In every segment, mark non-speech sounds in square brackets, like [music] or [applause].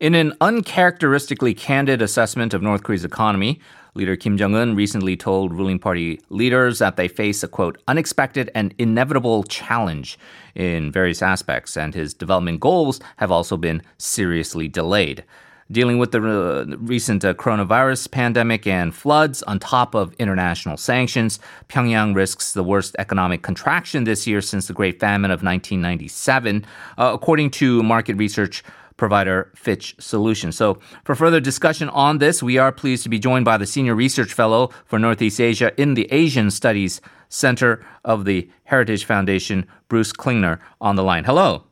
In an uncharacteristically candid assessment of North Korea's economy, leader Kim Jong un recently told ruling party leaders that they face a quote, unexpected and inevitable challenge in various aspects, and his development goals have also been seriously delayed. Dealing with the uh, recent uh, coronavirus pandemic and floods on top of international sanctions, Pyongyang risks the worst economic contraction this year since the Great Famine of 1997, uh, according to market research provider Fitch Solutions. So, for further discussion on this, we are pleased to be joined by the Senior Research Fellow for Northeast Asia in the Asian Studies Center of the Heritage Foundation, Bruce Klingner, on the line. Hello.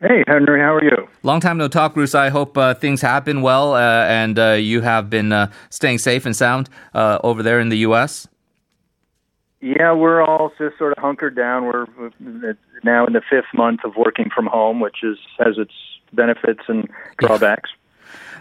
Hey, Henry, how are you? Long time no talk, Bruce. I hope uh, things have been well uh, and uh, you have been uh, staying safe and sound uh, over there in the U.S. Yeah, we're all just sort of hunkered down. We're now in the fifth month of working from home, which is has its benefits and drawbacks.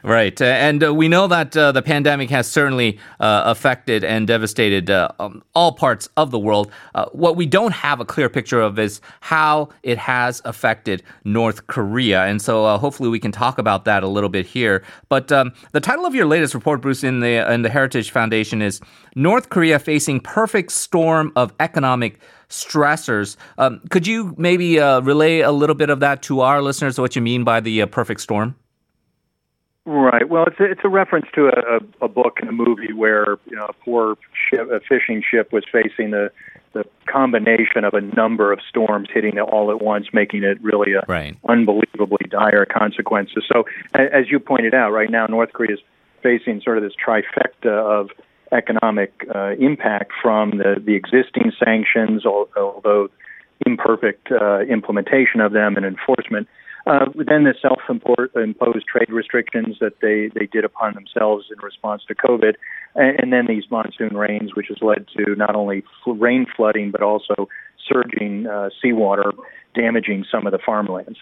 Right. Uh, and uh, we know that uh, the pandemic has certainly uh, affected and devastated uh, um, all parts of the world. Uh, what we don't have a clear picture of is how it has affected North Korea. And so hopefully we can talk about that a little bit here. But um, the title of your latest report, Bruce, in the, in the Heritage Foundation is North Korea Facing Perfect Storm of Economic stressors. Um, could you maybe relay a little bit of that to our listeners, what you mean by the perfect storm? Right. Well, it's a, it's a reference to a, a book and a movie where you know a poor ship, a fishing ship was facing the the combination of a number of storms hitting it all at once, making it really a right. unbelievably dire consequences. So, as you pointed out, right now North Korea is facing sort of this trifecta of economic uh, impact from the the existing sanctions, although imperfect uh, implementation of them and enforcement uh, then the self-imposed trade restrictions that they, they did upon themselves in response to COVID, and, and then these monsoon rains, which has led to not only rain flooding but also surging uh, seawater, damaging some of the farmlands.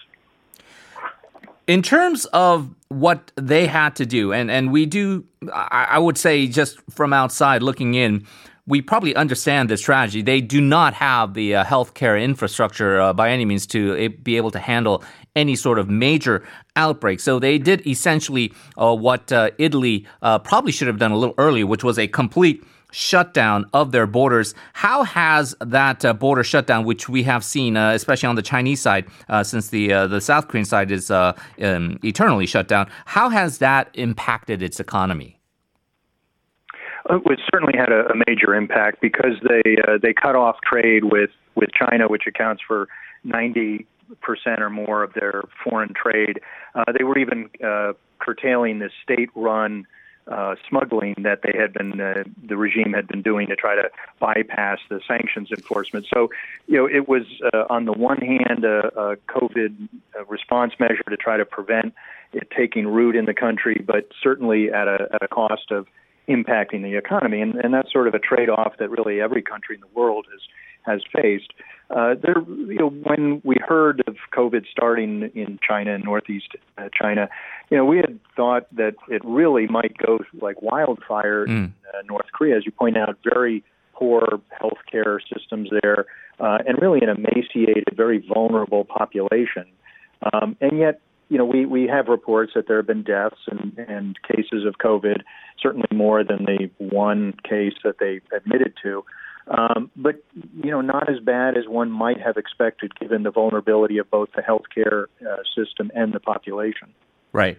In terms of what they had to do, and, and we do, I, I would say, just from outside looking in, we probably understand the strategy. They do not have the uh, healthcare infrastructure uh, by any means to be able to handle any sort of major outbreak. So they did essentially uh, what uh, Italy uh, probably should have done a little earlier, which was a complete shutdown of their borders. How has that uh, border shutdown, which we have seen, uh, especially on the Chinese side, uh, since the uh, the South Korean side is uh, um, eternally shut down, how has that impacted its economy? It certainly had a, a major impact because they uh, they cut off trade with with China, which accounts for ninety percent or more of their foreign trade. Uh, they were even uh, curtailing the state-run uh, smuggling that they had been uh, the regime had been doing to try to bypass the sanctions enforcement. So, you know, it was uh, on the one hand a, a COVID uh, response measure to try to prevent it taking root in the country, but certainly at a at a cost of impacting the economy, and, and that's sort of a trade-off that really every country in the world has has faced. Uh, there, you know, when we heard of COVID starting in China and northeast uh, China, you know, we had thought that it really might go like wildfire mm. in uh, North Korea. As you point out, very poor healthcare systems there, uh, and really an emaciated, very vulnerable population. Um, and yet, you know, we, we have reports that there have been deaths and, and cases of COVID, certainly more than the one case that they admitted to. Um, but you know, not as bad as one might have expected, given the vulnerability of both the healthcare uh, system and the population. Right.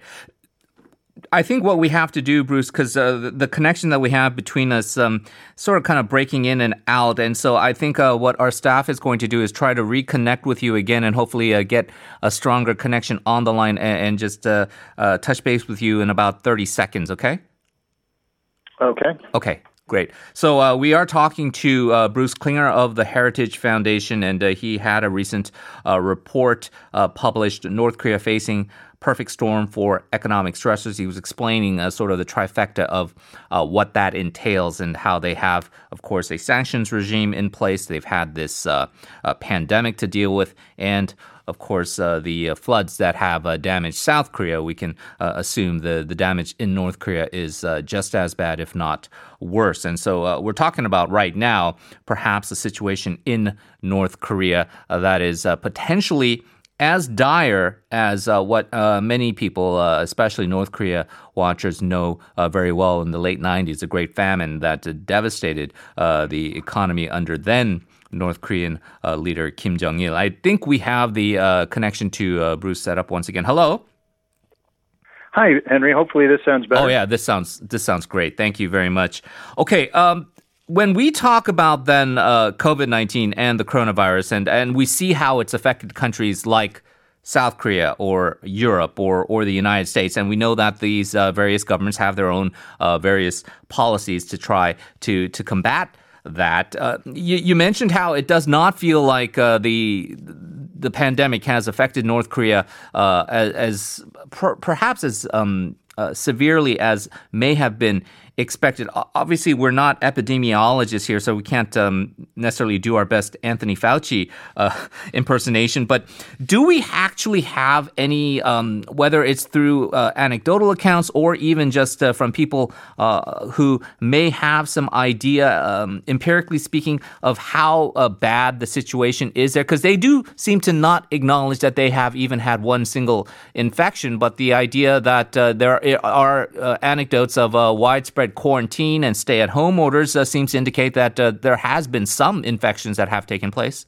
I think what we have to do, Bruce, because uh, the connection that we have between us, um, sort of kind of breaking in and out, and so I think uh, what our staff is going to do is try to reconnect with you again, and hopefully uh, get a stronger connection on the line, and, and just uh, uh, touch base with you in about thirty seconds. Okay. Okay. Okay. Great. So uh, we are talking to uh, Bruce Klingner of the Heritage Foundation, and uh, he had a recent uh, report uh, published, North Korea facing perfect storm for economic stressors. He was explaining uh, sort of the trifecta of what that entails and how they have, of course, a sanctions regime in place. They've had this pandemic to deal with, and of course, uh, the uh, floods that have uh, damaged South Korea, we can uh, assume the, the damage in North Korea is uh, just as bad, if not worse. And so uh, we're talking about right now, perhaps a situation in North Korea that is potentially as dire as uh, what uh, many people, uh, especially North Korea watchers, know uh, very well in the late 90s, the Great Famine that devastated uh, the economy under then North Korean uh, leader Kim Jong il. I think we have the connection to Bruce set up once again. Hello. Hi, Henry. Hopefully this sounds better. Oh yeah, this sounds this sounds great. Thank you very much. Okay. Um, when we talk about then uh, COVID 19 and the coronavirus, and, and we see how it's affected countries like South Korea or Europe or, or the United States, and we know that these uh, various governments have their own uh, various policies to try to, to combat that. Uh, you, you, mentioned how it does not feel like uh, the the pandemic has affected North Korea uh, as, as per, perhaps as um, severely as may have been expected. Obviously, we're not epidemiologists here, so we can't um, necessarily do our best Anthony Fauci uh, [laughs] impersonation. But do we actually have any, um, whether it's through uh, anecdotal accounts or even just uh, from people uh, who may have some idea, um, empirically speaking, of how uh, bad the situation is there? Because they do seem to not acknowledge that they have even had one single infection, but the idea that uh, there are anecdotes of widespread widespread quarantine and stay at home orders uh, seems to indicate that uh, there has been some infections that have taken place.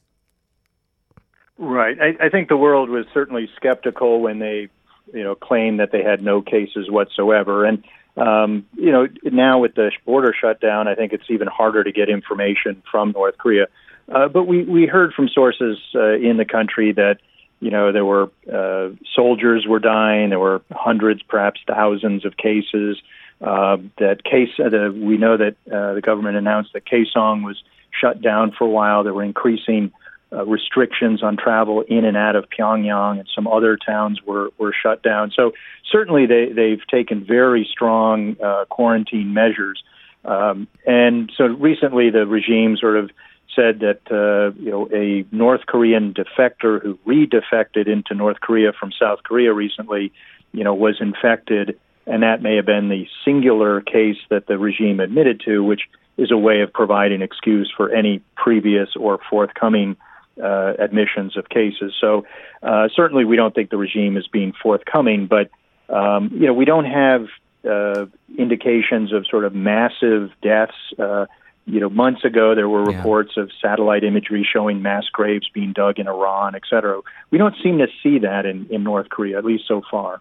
Right. I, I think the world was certainly skeptical when they, you know, claimed that they had no cases whatsoever. And, um, you know, now with the border shutdown, I think it's even harder to get information from North Korea. Uh, but we, we heard from sources uh, in the country that, you know, there were uh, soldiers were dying. There were hundreds, perhaps thousands of cases. Uh, that case, uh, the, we know that uh, the government announced that Kaesong was shut down for a while. There were increasing uh, restrictions on travel in and out of Pyongyang, and some other towns were were shut down. So certainly they they've taken very strong uh, quarantine measures. Um, and so recently the regime sort of said that uh, you know a North Korean defector who redefected into North Korea from South Korea recently, you know, was infected and that may have been the singular case that the regime admitted to, which is a way of providing excuse for any previous or forthcoming uh, admissions of cases. So uh, certainly, we don't think the regime is being forthcoming, but um, you know, we don't have uh, indications of sort of massive deaths. Uh, you know, months ago there were reports yeah. of satellite imagery showing mass graves being dug in Iran, et cetera. We don't seem to see that in, in North Korea, at least so far.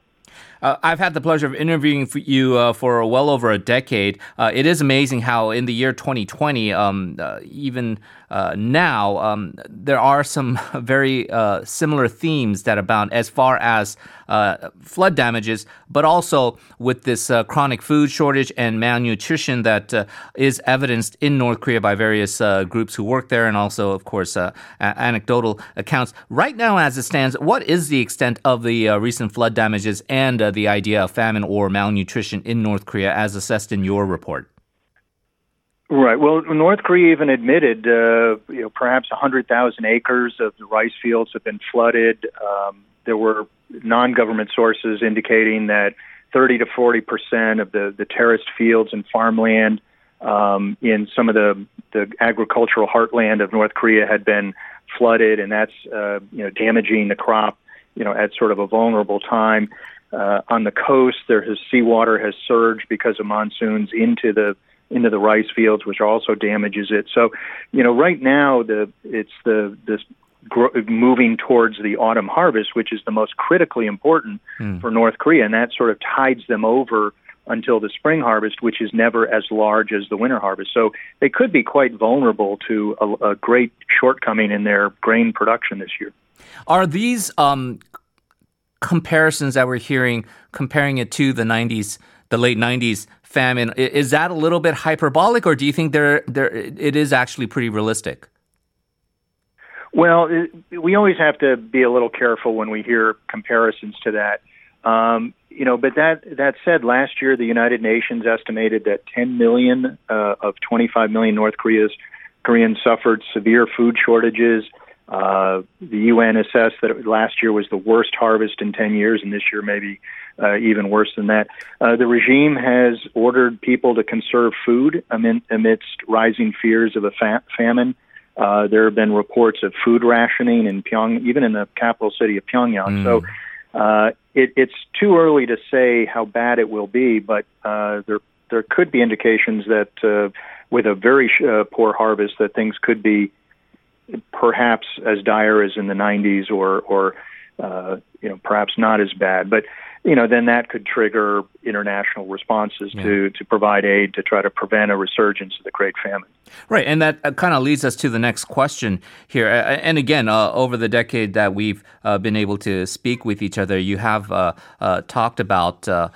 Uh, I've had the pleasure of interviewing for you uh, for well over a decade. Uh, it is amazing how in the year 2020, um, uh, even uh, now, um, there are some [laughs] very uh, similar themes that abound as far as flood damages, but also with this chronic food shortage and malnutrition that is evidenced in North Korea by various groups who work there, and also, of course, a- anecdotal accounts. Right now, as it stands, what is the extent of the recent flood damages and the idea of famine or malnutrition in North Korea as assessed in your report? Right. Well, North Korea even admitted, uh, you know, perhaps 100,000 acres of the rice fields have been flooded. Um, there were non-government sources indicating that 30 to 40 percent of the the terraced fields and farmland um, in some of the the agricultural heartland of North Korea had been flooded, and that's uh, you know damaging the crop, you know, at sort of a vulnerable time. Uh, on the coast, there has seawater has surged because of monsoons into the into the rice fields, which also damages it. So, you know, right now the it's the this gro- moving towards the autumn harvest, which is the most critically important mm. for North Korea, and that sort of tides them over until the spring harvest, which is never as large as the winter harvest. So they could be quite vulnerable to a, a great shortcoming in their grain production this year. Are these um, comparisons that we're hearing, comparing it to the 90s, the late 90s famine, is that a little bit hyperbolic, or do you think there, there, it is actually pretty realistic? Well, it, we always have to be a little careful when we hear comparisons to that. Um, you know, but that that said, last year the United Nations estimated that 10 million uh, of 25 million North Korea's Koreans suffered severe food shortages. Uh, the UN assessed that last year was the worst harvest in 10 years, and this year maybe uh, even worse than that. Uh, the regime has ordered people to conserve food amid, amidst rising fears of a fa- famine. Uh, there have been reports of food rationing in Pyong, even in the capital city of Pyongyang. Mm. So uh, it, it's too early to say how bad it will be, but uh, there there could be indications that uh, with a very uh, poor harvest, that things could be perhaps as dire as in the 90s, or or uh, you know perhaps not as bad. But you know, then that could trigger international responses yeah. to to provide aid to try to prevent a resurgence of the Great Famine. Right, and that uh, kind of leads us to the next question here. And again, uh, over the decade that we've uh, been able to speak with each other, you have uh, uh talked about uh,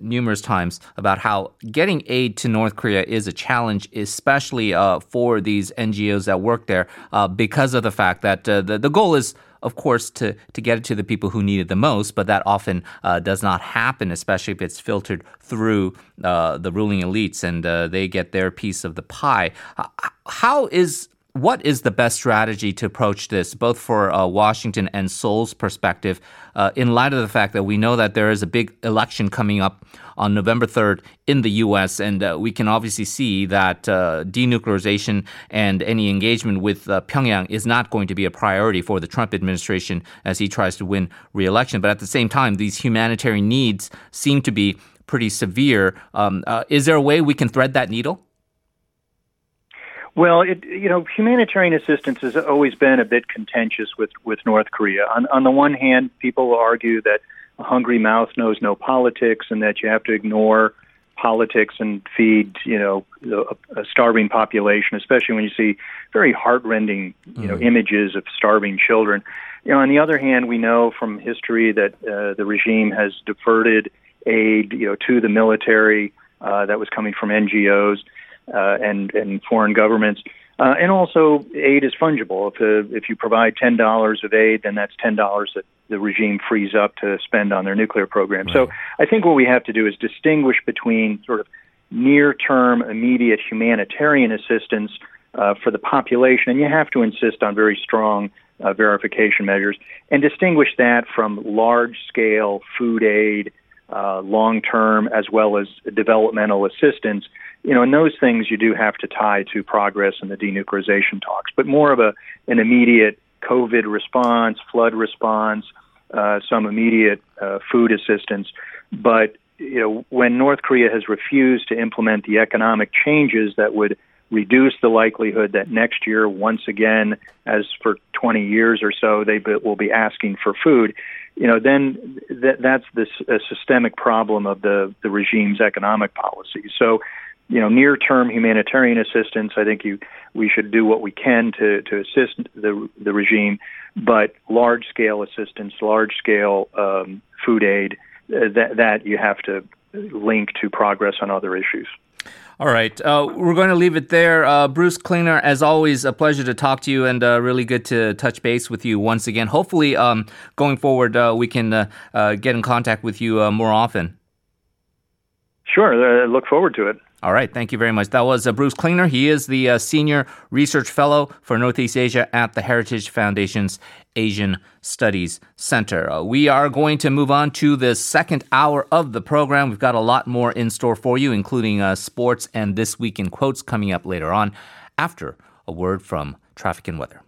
numerous times about how getting aid to North Korea is a challenge, especially for these NGOs that work there, because of the fact that the the goal is of course, to, to get it to the people who need it the most, but that often uh, does not happen, especially if it's filtered through uh, the ruling elites and uh, they get their piece of the pie. How is what is the best strategy to approach this, both for uh, Washington and Seoul's perspective, uh, in light of the fact that we know that there is a big election coming up on November 3rd in the U.S., and uh, we can obviously see that uh, denuclearization and any engagement with uh, Pyongyang is not going to be a priority for the Trump administration as he tries to win re-election. But at the same time, these humanitarian needs seem to be pretty severe. Um, uh, is there a way we can thread that needle? Well, it, you know, humanitarian assistance has always been a bit contentious with, with North Korea. On, on the one hand, people argue that a hungry mouth knows no politics and that you have to ignore politics and feed, you know, a, a starving population, especially when you see very heartrending, you know, mm. images of starving children. You know, on the other hand, we know from history that uh, the regime has diverted aid, you know, to the military uh, that was coming from NGOs uh, and and foreign governments. Uh, and also, aid is fungible. If uh, if you provide ten dollars of aid, then that's ten dollars that the regime frees up to spend on their nuclear program. Right. So, I think what we have to do is distinguish between sort of near-term, immediate humanitarian assistance uh, for the population, and you have to insist on very strong uh, verification measures, and distinguish that from large-scale food aid, uh, long-term as well as developmental assistance you know, and those things you do have to tie to progress in the denuclearization talks, but more of a an immediate COVID response, flood response, uh, some immediate uh, food assistance. But you know, when North Korea has refused to implement the economic changes that would reduce the likelihood that next year, once again, as for 20 years or so, they will be asking for food. You know, then th- that's a systemic problem of the the regime's economic policy. So you know, near-term humanitarian assistance. I think you we should do what we can to to assist the the regime, but large-scale assistance, large-scale um, food aid, uh, that that you have to link to progress on other issues. All right. Uh, we're going to leave it there. Uh, Bruce Klingner, as always, a pleasure to talk to you and uh, really good to touch base with you once again. Hopefully, um, going forward, uh, we can uh, uh, get in contact with you more often. Sure. I look forward to it. All right, thank you very much. That was uh, Bruce Klingner. He is the uh, Senior Research Fellow for Northeast Asia at the Heritage Foundation's Asian Studies Center. Uh, we are going to move on to the second hour of the program. We've got a lot more in store for you, including uh, sports and This Week in Quotes coming up later on after a word from traffic and weather.